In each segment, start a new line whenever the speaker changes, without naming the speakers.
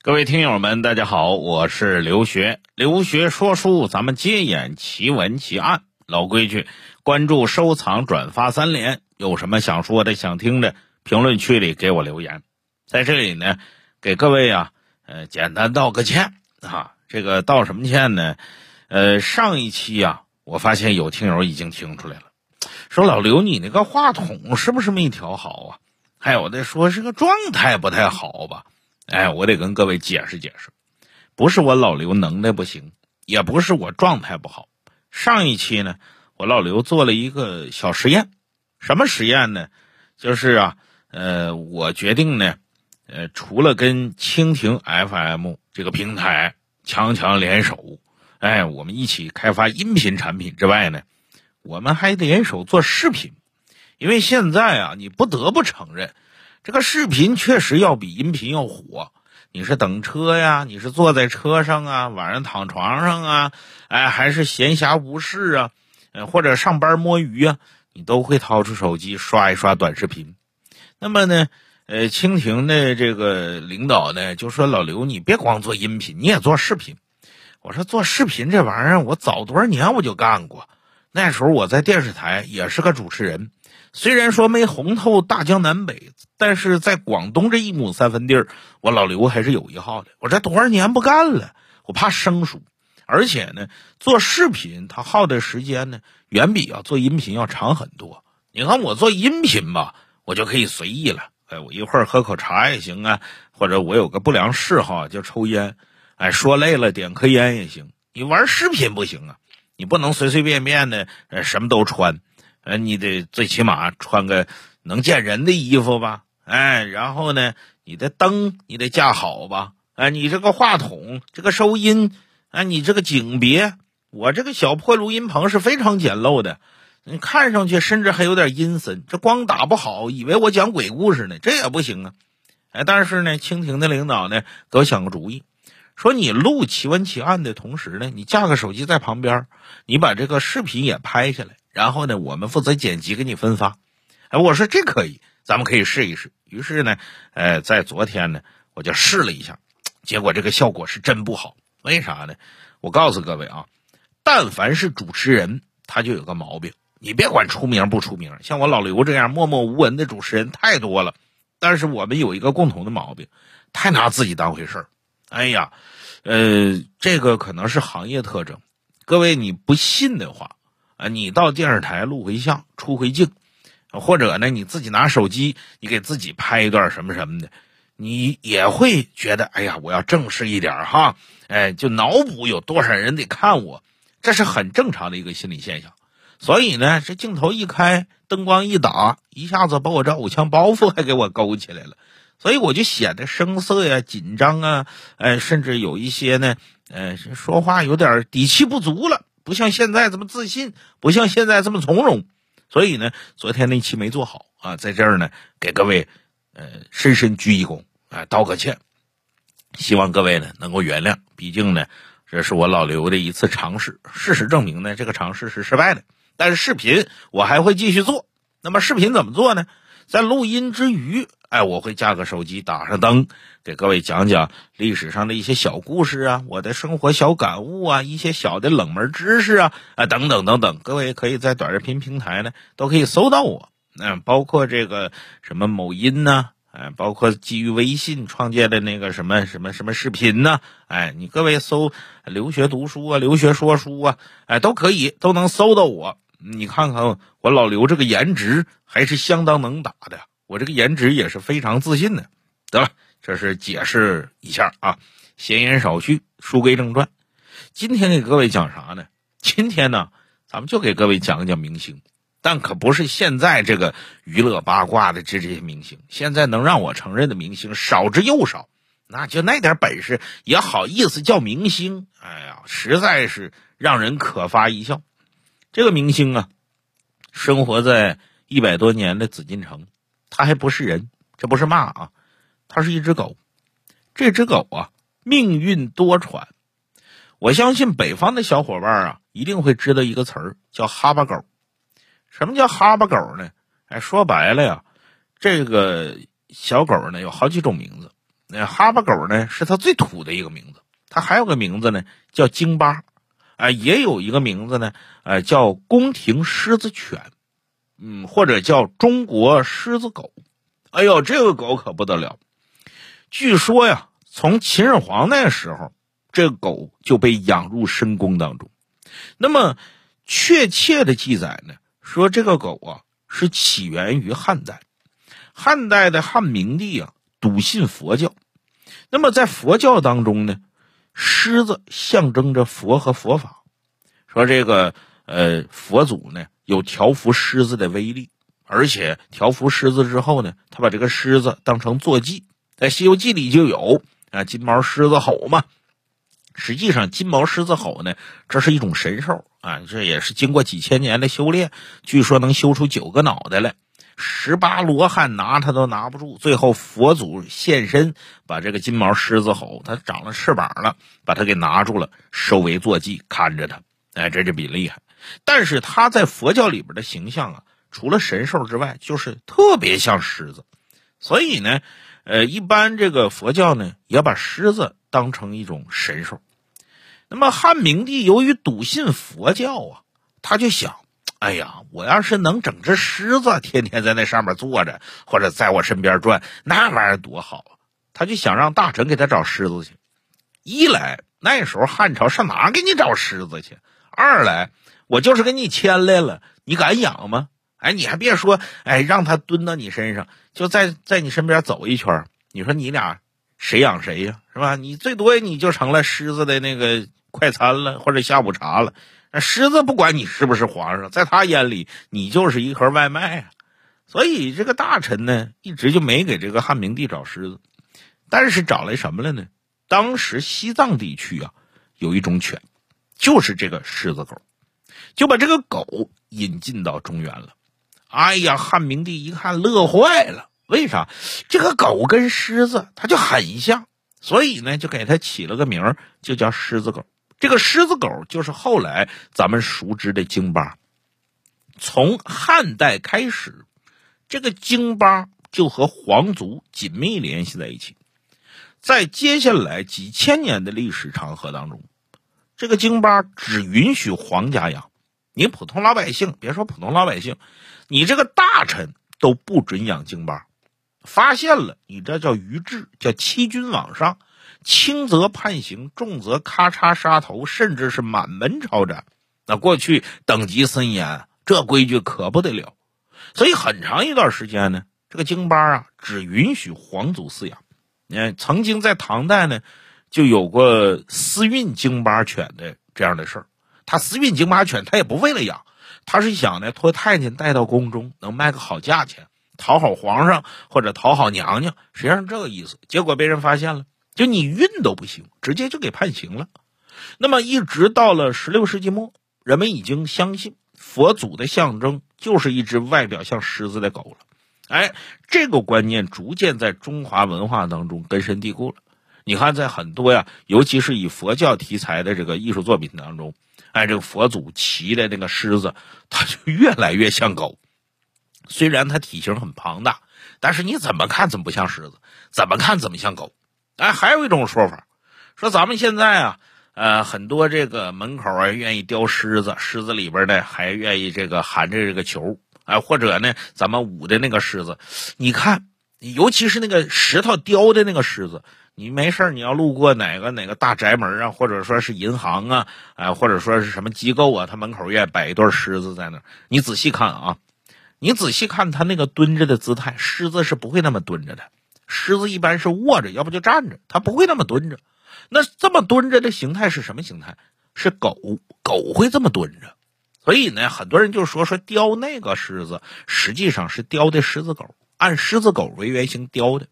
各位听友们，大家好，我是刘学。刘学说书，咱们接演奇闻奇案。老规矩，关注、收藏、转发三连。有什么想说的、想听的，评论区里给我留言。在这里呢，给各位啊，呃，简单道个歉啊。这个道什么歉呢？呃，上一期啊，我发现有听友已经听出来了，说老刘你那个话筒是不是没调好啊？还有的说是个状态不太好吧？哎，我得跟各位解释解释，不是我老刘能耐不行，也不是我状态不好。上一期呢，我老刘做了一个小实验，什么实验呢？就是啊，呃，我决定呢，呃，除了跟蜻蜓 FM 这个平台强强联手，哎，我们一起开发音频产品之外呢，我们还联手做视频，因为现在啊，你不得不承认。这个视频确实要比音频要火。你是等车呀，你是坐在车上啊，晚上躺床上啊，哎，还是闲暇无事啊，呃，或者上班摸鱼啊，你都会掏出手机刷一刷短视频。那么呢，呃，蜻蜓的这个领导呢就说：“老刘，你别光做音频，你也做视频。”我说：“做视频这玩意儿，我早多少年我就干过。那时候我在电视台也是个主持人。”虽然说没红透大江南北，但是在广东这一亩三分地儿，我老刘还是有一号的。我这多少年不干了，我怕生疏，而且呢，做视频它耗的时间呢，远比啊做音频要长很多。你看我做音频吧，我就可以随意了，哎，我一会儿喝口茶也行啊，或者我有个不良嗜好就抽烟，哎，说累了点颗烟也行。你玩视频不行啊，你不能随随便便的呃什么都穿。呃，你得最起码穿个能见人的衣服吧？哎，然后呢，你的灯你得架好吧？哎，你这个话筒这个收音，哎，你这个景别，我这个小破录音棚是非常简陋的，你看上去甚至还有点阴森，这光打不好，以为我讲鬼故事呢，这也不行啊！哎，但是呢，蜻蜓的领导呢给我想个主意，说你录奇闻奇案的同时呢，你架个手机在旁边，你把这个视频也拍下来。然后呢，我们负责剪辑，给你分发。哎，我说这可以，咱们可以试一试。于是呢，呃，在昨天呢，我就试了一下，结果这个效果是真不好。为啥呢？我告诉各位啊，但凡是主持人，他就有个毛病。你别管出名不出名，像我老刘这样默默无闻的主持人太多了。但是我们有一个共同的毛病，太拿自己当回事儿。哎呀，呃，这个可能是行业特征。各位，你不信的话。啊，你到电视台录回像、出回镜，或者呢，你自己拿手机，你给自己拍一段什么什么的，你也会觉得，哎呀，我要正式一点哈，哎，就脑补有多少人得看我，这是很正常的一个心理现象。所以呢，这镜头一开，灯光一打，一下子把我这偶像包袱还给我勾起来了，所以我就显得生涩呀、紧张啊，哎，甚至有一些呢，呃，说话有点底气不足了。不像现在这么自信，不像现在这么从容，所以呢，昨天那期没做好啊，在这儿呢，给各位呃深深鞠一躬啊，道个歉，希望各位呢能够原谅。毕竟呢，这是我老刘的一次尝试，事实证明呢，这个尝试是失败的。但是视频我还会继续做。那么视频怎么做呢？在录音之余。哎，我会架个手机，打上灯，给各位讲讲历史上的一些小故事啊，我的生活小感悟啊，一些小的冷门知识啊，啊，等等等等。各位可以在短视频平台呢，都可以搜到我。嗯，包括这个什么某音呢，哎，包括基于微信创建的那个什么什么什么视频呢，哎，你各位搜留学读书啊，留学说书啊，哎，都可以，都能搜到我。你看看我老刘这个颜值还是相当能打的。我这个颜值也是非常自信的，得了，这是解释一下啊。闲言少叙，书归正传。今天给各位讲啥呢？今天呢，咱们就给各位讲讲明星，但可不是现在这个娱乐八卦的这这些明星。现在能让我承认的明星少之又少，那就那点本事也好意思叫明星？哎呀，实在是让人可发一笑。这个明星啊，生活在一百多年的紫禁城。他还不是人，这不是骂啊，他是一只狗。这只狗啊，命运多舛。我相信北方的小伙伴啊，一定会知道一个词儿，叫哈巴狗。什么叫哈巴狗呢？哎，说白了呀，这个小狗呢有好几种名字。那哈巴狗呢是它最土的一个名字，它还有个名字呢叫京巴，啊，也有一个名字呢，呃，叫宫廷狮子犬，嗯，或者叫中国狮子狗。哎呦，这个狗可不得了，据说呀，从秦始皇那时候，这个狗就被养入深宫当中。那么，确切的记载呢，说这个狗啊是起源于汉代，汉代的汉明帝啊。笃信佛教，那么在佛教当中呢，狮子象征着佛和佛法。说这个呃，佛祖呢有调伏狮子的威力，而且调伏狮子之后呢，他把这个狮子当成坐骑，在《西游记》里就有啊，金毛狮子吼嘛。实际上，金毛狮子吼呢，这是一种神兽啊，这也是经过几千年的修炼，据说能修出九个脑袋来。十八罗汉拿他都拿不住，最后佛祖现身，把这个金毛狮子吼，它长了翅膀了，把它给拿住了，收为坐骑，看着它。哎，这就比厉害。但是他在佛教里边的形象啊，除了神兽之外，就是特别像狮子。所以呢，呃，一般这个佛教呢，也把狮子当成一种神兽。那么汉明帝由于笃信佛教啊，他就想。哎呀，我要是能整只狮子，天天在那上面坐着，或者在我身边转，那玩意儿多好啊！他就想让大臣给他找狮子去。一来那时候汉朝上哪给你找狮子去？二来我就是给你牵来了，你敢养吗？哎，你还别说，哎，让他蹲到你身上，就在在你身边走一圈，你说你俩谁养谁呀？是吧？你最多你就成了狮子的那个快餐了，或者下午茶了。那狮子不管你是不是皇上，在他眼里你就是一盒外卖啊，所以这个大臣呢一直就没给这个汉明帝找狮子，但是找来什么了呢？当时西藏地区啊有一种犬，就是这个狮子狗，就把这个狗引进到中原了。哎呀，汉明帝一看乐坏了，为啥？这个狗跟狮子它就很像，所以呢就给它起了个名，就叫狮子狗。这个狮子狗就是后来咱们熟知的京巴。从汉代开始，这个京巴就和皇族紧密联系在一起。在接下来几千年的历史长河当中，这个京巴只允许皇家养，你普通老百姓，别说普通老百姓，你这个大臣都不准养京巴。发现了，你这叫愚智，叫欺君罔上。轻则判刑，重则咔嚓杀头，甚至是满门抄斩。那过去等级森严，这规矩可不得了。所以很长一段时间呢，这个京巴啊，只允许皇族饲养。嗯，曾经在唐代呢，就有过私运京巴犬的这样的事儿。他私运京巴犬，他也不为了养，他是想呢，托太监带到宫中，能卖个好价钱，讨好皇上或者讨好娘娘，实际上这个意思。结果被人发现了。就你运都不行，直接就给判刑了。那么一直到了十六世纪末，人们已经相信佛祖的象征就是一只外表像狮子的狗了。哎，这个观念逐渐在中华文化当中根深蒂固了。你看，在很多呀，尤其是以佛教题材的这个艺术作品当中，哎，这个佛祖骑的那个狮子，它就越来越像狗。虽然它体型很庞大，但是你怎么看怎么不像狮子，怎么看怎么像狗。哎，还有一种说法，说咱们现在啊，呃，很多这个门口啊，愿意雕狮子，狮子里边呢还愿意这个含着这个球，哎，或者呢，咱们舞的那个狮子，你看，尤其是那个石头雕的那个狮子，你没事你要路过哪个哪个大宅门啊，或者说是银行啊，哎，或者说是什么机构啊，他门口愿意摆一对狮子在那你仔细看啊，你仔细看他那个蹲着的姿态，狮子是不会那么蹲着的。狮子一般是卧着，要不就站着，它不会那么蹲着。那这么蹲着的形态是什么形态？是狗，狗会这么蹲着。所以呢，很多人就说说雕那个狮子，实际上是雕的狮子狗，按狮子狗为原型雕的。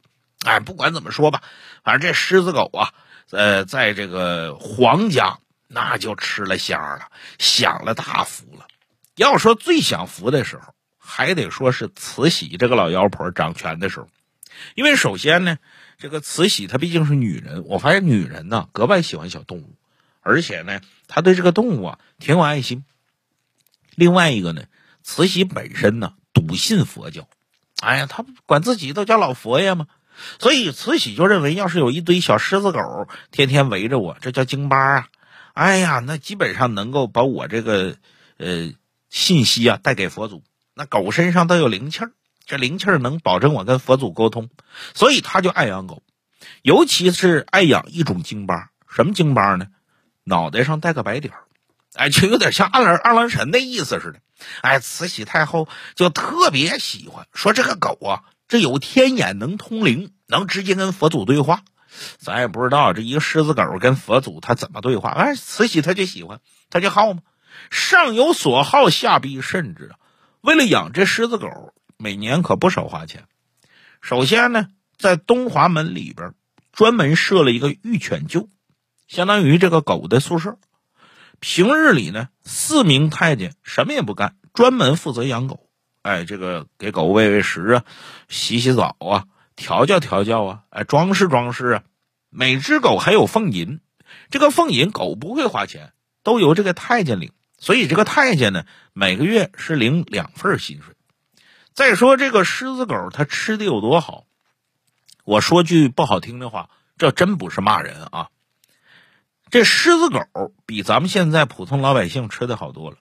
哎，不管怎么说吧，反正这狮子狗啊，呃，在这个皇家那就吃了香了，享了大福了。要说最享福的时候，还得说是慈禧这个老妖婆掌权的时候。因为首先呢，这个慈禧她毕竟是女人，我发现女人呢格外喜欢小动物，而且呢，她对这个动物啊挺有爱心。另外一个呢，慈禧本身呢笃信佛教，哎呀，她管自己都叫老佛爷嘛，所以慈禧就认为，要是有一堆小狮子狗天天围着我，这叫京巴啊！哎呀，那基本上能够把我这个呃信息啊带给佛祖。那狗身上都有灵气儿，这灵气儿能保证我跟佛祖沟通，所以他就爱养狗，尤其是爱养一种京巴。什么京巴呢？脑袋上带个白点儿，哎，就有点像二郎二郎神的意思似的。哎，慈禧太后就特别喜欢，说这个狗啊。这有天眼能通灵，能直接跟佛祖对话。咱也不知道这一个狮子狗跟佛祖他怎么对话。哎，慈禧他就喜欢，他就好嘛。上有所好，下必甚之啊。为了养这狮子狗，每年可不少花钱。首先呢，在东华门里边专门设了一个御犬厩，相当于这个狗的宿舍。平日里呢，四名太监什么也不干，专门负责养狗。哎，这个给狗喂喂食啊，洗洗澡啊，调教调教啊，哎，装饰装饰啊。每只狗还有俸银，这个俸银狗不会花钱，都由这个太监领。所以这个太监呢，每个月是领两份薪水。再说这个狮子狗，它吃的有多好？我说句不好听的话，这真不是骂人啊。这狮子狗比咱们现在普通老百姓吃的好多了，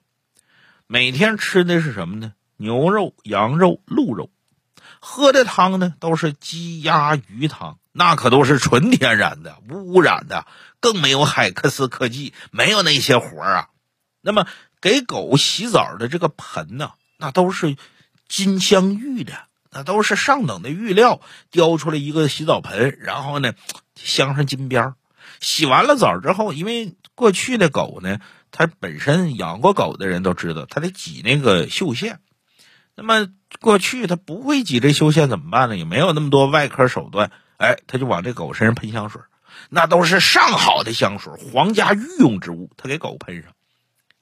每天吃的是什么呢？牛肉、羊肉、鹿肉，喝的汤呢都是鸡鸭鱼汤，那可都是纯天然的，无污染的，更没有海克斯科技，没有那些活啊。那么给狗洗澡的这个盆呢，那都是金镶玉的，那都是上等的玉料雕出来一个洗澡盆，然后呢镶上金边洗完了澡之后，因为过去的狗呢，它本身养过狗的人都知道，它得挤那个绣线。那么过去它不会挤这绣线怎么办呢？也没有那么多外科手段，哎，他就往这狗身上喷香水，那都是上好的香水，皇家御用之物，他给狗喷上。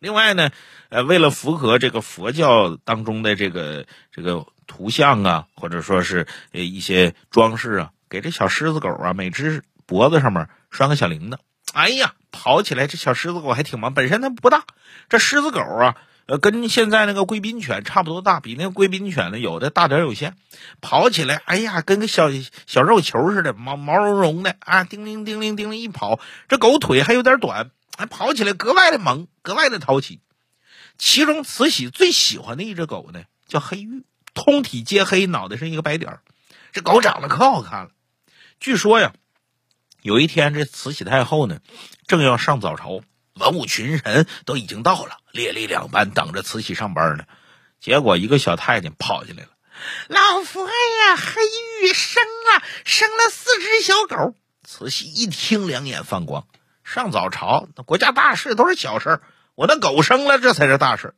另外呢，呃，为了符合这个佛教当中的这个这个图像啊，或者说是呃一些装饰啊，给这小狮子狗啊，每只脖子上面拴个小铃铛。哎呀，跑起来这小狮子狗还挺忙，本身它不大，这狮子狗啊。呃，跟现在那个贵宾犬差不多大，比那个贵宾犬呢有的大点有限。跑起来，哎呀，跟个小小肉球似的，毛毛茸茸的啊，叮铃叮铃叮铃一跑，这狗腿还有点短，还，跑起来格外的猛，格外的淘气。其中慈禧最喜欢的一只狗呢，叫黑玉，通体皆黑，脑袋上一个白点儿，这狗长得可好看了。据说呀，有一天这慈禧太后呢，正要上早朝。文武群臣都已经到了，列立两班等着慈禧上班呢。结果一个小太监跑进来了：“老佛爷，黑玉生了，生了四只小狗。”慈禧一听，两眼放光。上早朝，那国家大事都是小事我那狗生了，这才是大事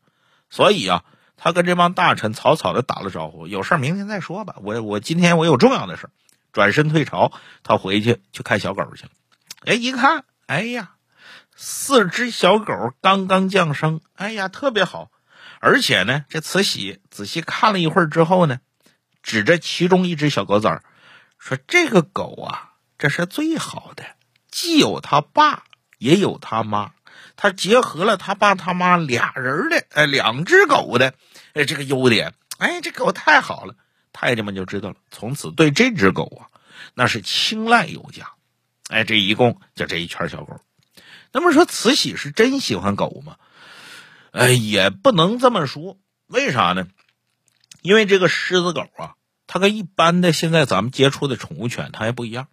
所以啊，他跟这帮大臣草草的打了招呼：“有事明天再说吧。我我今天我有重要的事转身退朝，他回去去看小狗去了。哎，一看，哎呀！四只小狗刚刚降生，哎呀，特别好！而且呢，这慈禧仔细看了一会儿之后呢，指着其中一只小狗崽儿说：“这个狗啊，这是最好的，既有他爸，也有他妈，他结合了他爸他妈俩人的，哎，两只狗的，哎，这个优点，哎，这狗太好了。太监们就知道了，从此对这只狗啊，那是青睐有加。哎，这一共就这一圈小狗。”那么说慈禧是真喜欢狗吗？哎，也不能这么说。为啥呢？因为这个狮子狗啊，它跟一般的现在咱们接触的宠物犬它还不一样。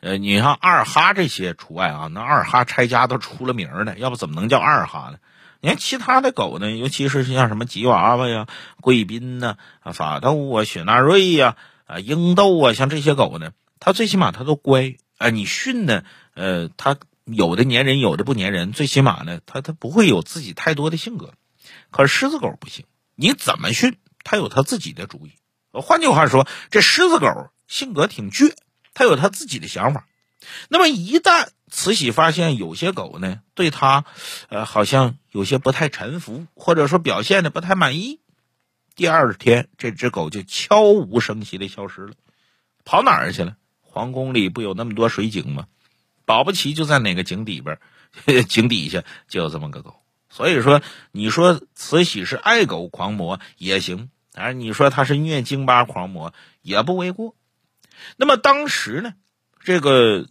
呃，你像二哈这些除外啊，那二哈拆家都出了名的，要不怎么能叫二哈呢？你看其他的狗呢，尤其是像什么吉娃娃呀、贵宾呐、法斗啊、雪纳瑞呀、啊英斗啊，像这些狗呢，它最起码它都乖。啊，你训呢，呃，它。有的粘人，有的不粘人，最起码呢，它它不会有自己太多的性格。可是狮子狗不行，你怎么训，它有它自己的主意。换句话说，这狮子狗性格挺倔，他有他自己的想法。那么一旦慈禧发现有些狗呢，对他，呃，好像有些不太臣服，或者说表现的不太满意，第二天这只狗就悄无声息的消失了，跑哪儿去了？皇宫里不有那么多水井吗？保不齐就在哪个井底边，井底下就有这么个狗。所以说，你说慈禧是爱狗狂魔也行，啊，你说他是虐京巴狂魔也不为过。那么当时呢，这个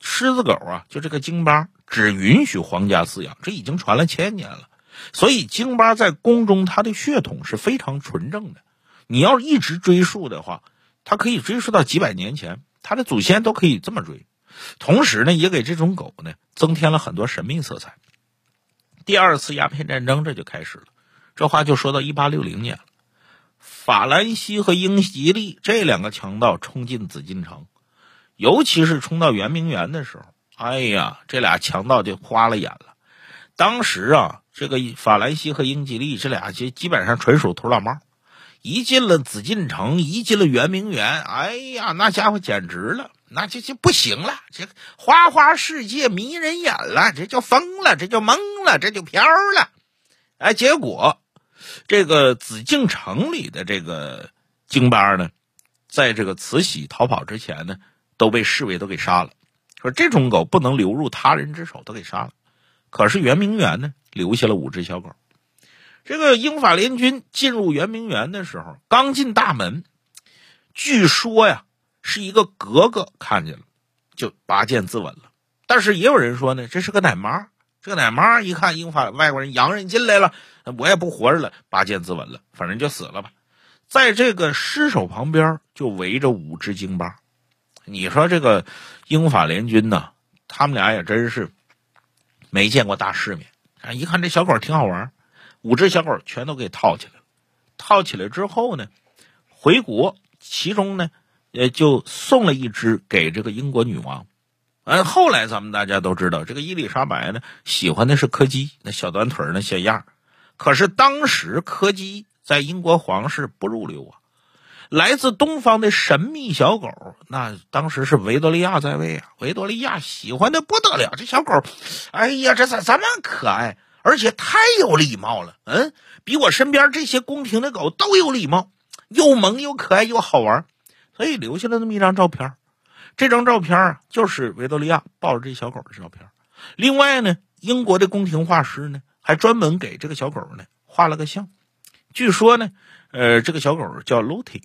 狮子狗啊，就这个京巴，只允许皇家饲养，这已经传了千年了。所以京巴在宫中，它的血统是非常纯正的。你要一直追溯的话，它可以追溯到几百年前，它的祖先都可以这么追。同时呢，也给这种狗呢增添了很多神秘色彩。第二次鸦片战争这就开始了，这话就说到一八六零年了。法兰西和英吉利这两个强盗冲进紫禁城，尤其是冲到圆明园的时候，哎呀，这俩强盗就花了眼了。当时啊，这个法兰西和英吉利这俩就基本上纯属土老帽。一进了紫禁城，一进了圆明园，哎呀，那家伙简直了，那就就不行了，这花花世界迷人眼了，这叫疯了，这就懵了，这就飘了。哎，结果这个紫禁城里的这个京巴呢，在这个慈禧逃跑之前呢，都被侍卫都给杀了。说这种狗不能流入他人之手，都给杀了。可是圆明园呢，留下了五只小狗。这个英法联军进入圆明园的时候，刚进大门，据说呀是一个格格看见了，就拔剑自刎了。但是也有人说呢，这是个奶妈。这个奶妈一看英法外国人洋人进来了，我也不活着了，拔剑自刎了，反正就死了吧。在这个尸首旁边就围着五只京巴。你说这个英法联军呢，他们俩也真是没见过大世面啊！一看这小狗挺好玩。五只小狗全都给套起来了，套起来之后呢，回国，其中呢，也就送了一只给这个英国女王。嗯，后来咱们大家都知道，这个伊丽莎白呢，喜欢的是柯基，那小短腿那小样可是当时柯基在英国皇室不入流啊，来自东方的神秘小狗，那当时是维多利亚在位啊，维多利亚喜欢的不得了，这小狗，哎呀，这咋这么可爱？而且太有礼貌了，嗯，比我身边这些宫廷的狗都有礼貌，又萌又可爱又好玩，所以留下了那么一张照片。这张照片啊，就是维多利亚抱着这小狗的照片。另外呢，英国的宫廷画师呢，还专门给这个小狗呢画了个像。据说呢，呃，这个小狗叫 Looty，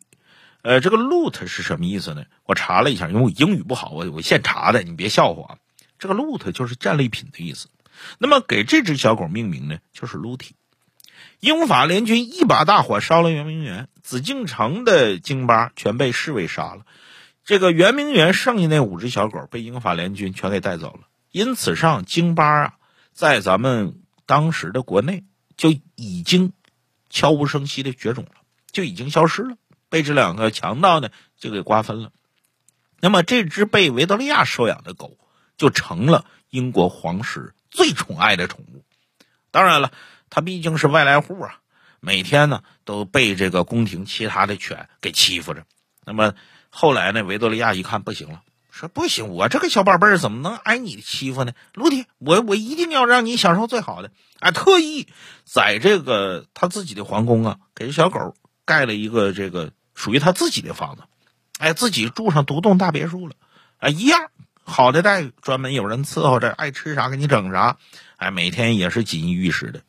呃，这个 Loot 是什么意思呢？我查了一下，因为我英语不好，我我现查的，你别笑话啊。这个 Loot 就是战利品的意思。那么给这只小狗命名呢，就是露体。英法联军一把大火烧了圆明园，紫禁城的京巴全被侍卫杀了。这个圆明园剩下那五只小狗被英法联军全给带走了。因此上京巴啊，在咱们当时的国内就已经悄无声息的绝种了，就已经消失了，被这两个强盗呢就给瓜分了。那么这只被维多利亚收养的狗就成了英国皇室。最宠爱的宠物，当然了，它毕竟是外来户啊，每天呢都被这个宫廷其他的犬给欺负着。那么后来呢，维多利亚一看不行了，说不行，我这个小宝贝儿怎么能挨你的欺负呢？卢迪，我我一定要让你享受最好的。哎，特意在这个他自己的皇宫啊，给小狗盖了一个这个属于他自己的房子，哎，自己住上独栋大别墅了，啊，一样。好的待遇，专门有人伺候着，爱吃啥给你整啥，哎，每天也是锦衣玉食的。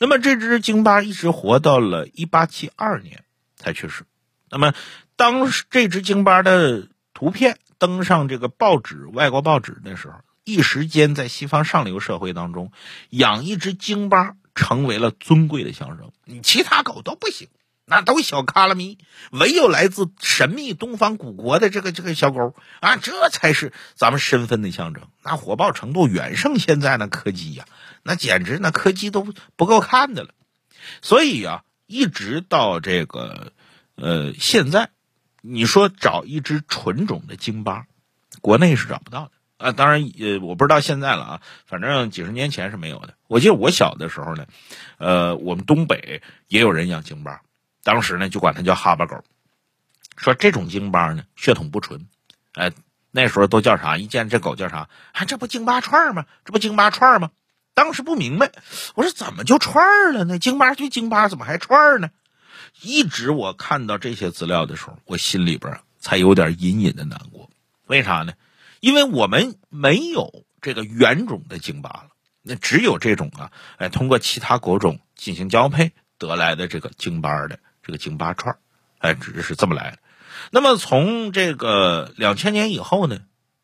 那么这只京巴一直活到了一八七二年才去世。那么当时这只京巴的图片登上这个报纸，外国报纸的时候，一时间在西方上流社会当中，养一只京巴成为了尊贵的象征。你其他狗都不行。那都小卡拉咪，唯有来自神秘东方古国的这个这个小狗啊，这才是咱们身份的象征。那火爆程度远胜现在那柯基呀，那简直那柯基都不够看的了。所以啊，一直到这个呃现在，你说找一只纯种的京巴，国内是找不到的啊。当然呃，我不知道现在了啊，反正几十年前是没有的。我记得我小的时候呢，呃，我们东北也有人养京巴。当时呢，就管它叫哈巴狗，说这种京巴呢血统不纯，哎，那时候都叫啥？一见这狗叫啥？啊，这不京巴串吗？这不京巴串吗？当时不明白，我说怎么就串了呢？京巴就京巴，怎么还串呢？一直我看到这些资料的时候，我心里边才有点隐隐的难过。为啥呢？因为我们没有这个原种的京巴了，那只有这种啊，哎，通过其他狗种进行交配得来的这个京巴的。这个京巴串哎，只是这么来的。那么从这个两千年以后呢，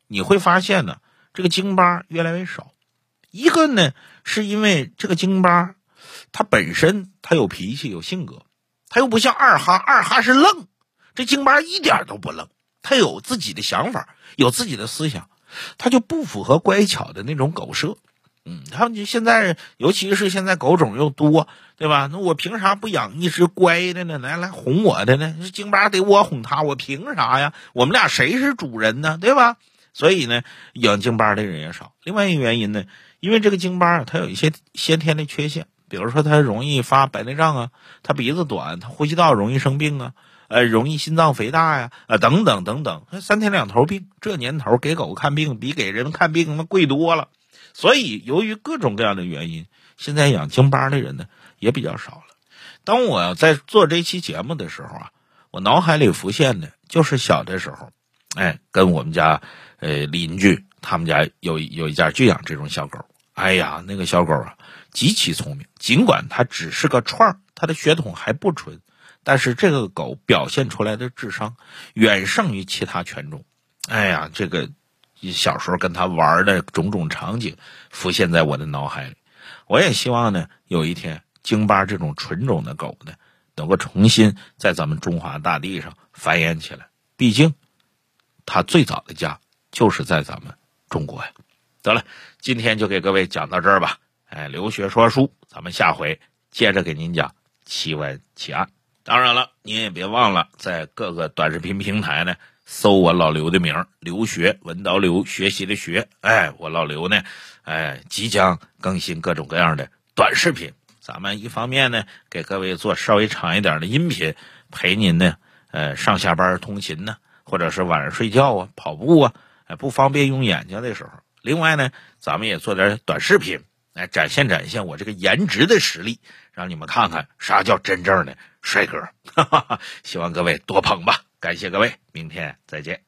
你会发现呢，这个京巴越来越少。一个呢，是因为这个京巴，它本身它有脾气有性格，他又不像二哈，二哈是愣，这京巴一点都不愣，他有自己的想法，有自己的思想，他就不符合乖巧的那种狗舍。嗯，他们就现在，尤其是现在狗种又多，对吧？那我凭啥不养一只乖的呢？来来哄我的呢？京巴得我哄他，我凭啥呀？我们俩谁是主人呢？对吧？所以呢，养京巴的人也少。另外一个原因呢，因为这个京巴它有一些先天的缺陷，比如说它容易发白内障啊，它鼻子短，它呼吸道容易生病啊，呃，容易心脏肥大呀，啊，等等等等，三天两头病。这年头给狗看病比给人看病那贵多了。所以，由于各种各样的原因，现在养京巴的人呢也比较少了。当我在做这期节目的时候啊，我脑海里浮现的就是小的时候，哎，跟我们家呃邻居他们家有有一家就养这种小狗。哎呀，那个小狗啊极其聪明，尽管它只是个串儿，它的血统还不纯，但是这个狗表现出来的智商远胜于其他犬种。哎呀，这个。小时候跟它玩的种种场景浮现在我的脑海里，我也希望呢，有一天京巴这种纯种的狗呢，能够重新在咱们中华大地上繁衍起来。毕竟，它最早的家就是在咱们中国呀。得了，今天就给各位讲到这儿吧。哎，留学说书，咱们下回接着给您讲奇闻奇案。当然了，您也别忘了在各个短视频平台呢。搜我老刘的名留学文刀刘学习的学，哎，我老刘呢，哎，即将更新各种各样的短视频。咱们一方面呢，给各位做稍微长一点的音频，陪您呢，呃，上下班通勤呢，或者是晚上睡觉啊、跑步啊，哎，不方便用眼睛的时候。另外呢，咱们也做点短视频，来展现展现我这个颜值的实力，让你们看看啥叫真正的帅哥。哈哈哈，希望各位多捧吧。感谢各位，明天再见。